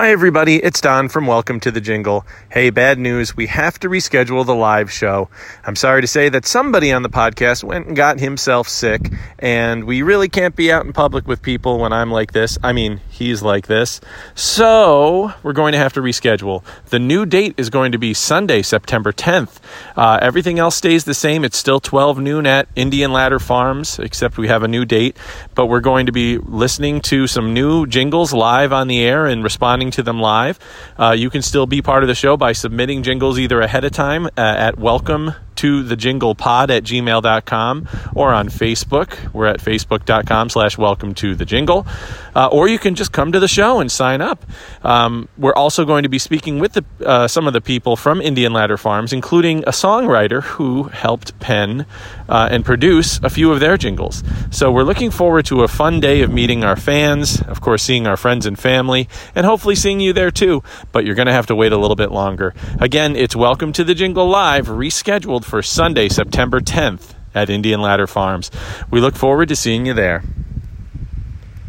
Hi, everybody. It's Don from Welcome to the Jingle. Hey, bad news. We have to reschedule the live show. I'm sorry to say that somebody on the podcast went and got himself sick, and we really can't be out in public with people when I'm like this. I mean, he's like this. So, we're going to have to reschedule. The new date is going to be Sunday, September 10th. Uh, everything else stays the same. It's still 12 noon at Indian Ladder Farms, except we have a new date. But we're going to be listening to some new jingles live on the air and responding to them live. Uh, you can still be part of the show by submitting jingles either ahead of time uh, at welcome to the jingle pod at gmail.com or on Facebook. We're at facebook.com slash welcome to the jingle. Uh, or you can just come to the show and sign up. Um, we're also going to be speaking with the, uh, some of the people from Indian Ladder Farms, including a songwriter who helped pen uh, and produce a few of their jingles. So we're looking forward to a fun day of meeting our fans, of course, seeing our friends and family, and hopefully seeing you there too. But you're going to have to wait a little bit longer. Again, it's Welcome to the Jingle Live, rescheduled for Sunday, September 10th at Indian Ladder Farms. We look forward to seeing you there.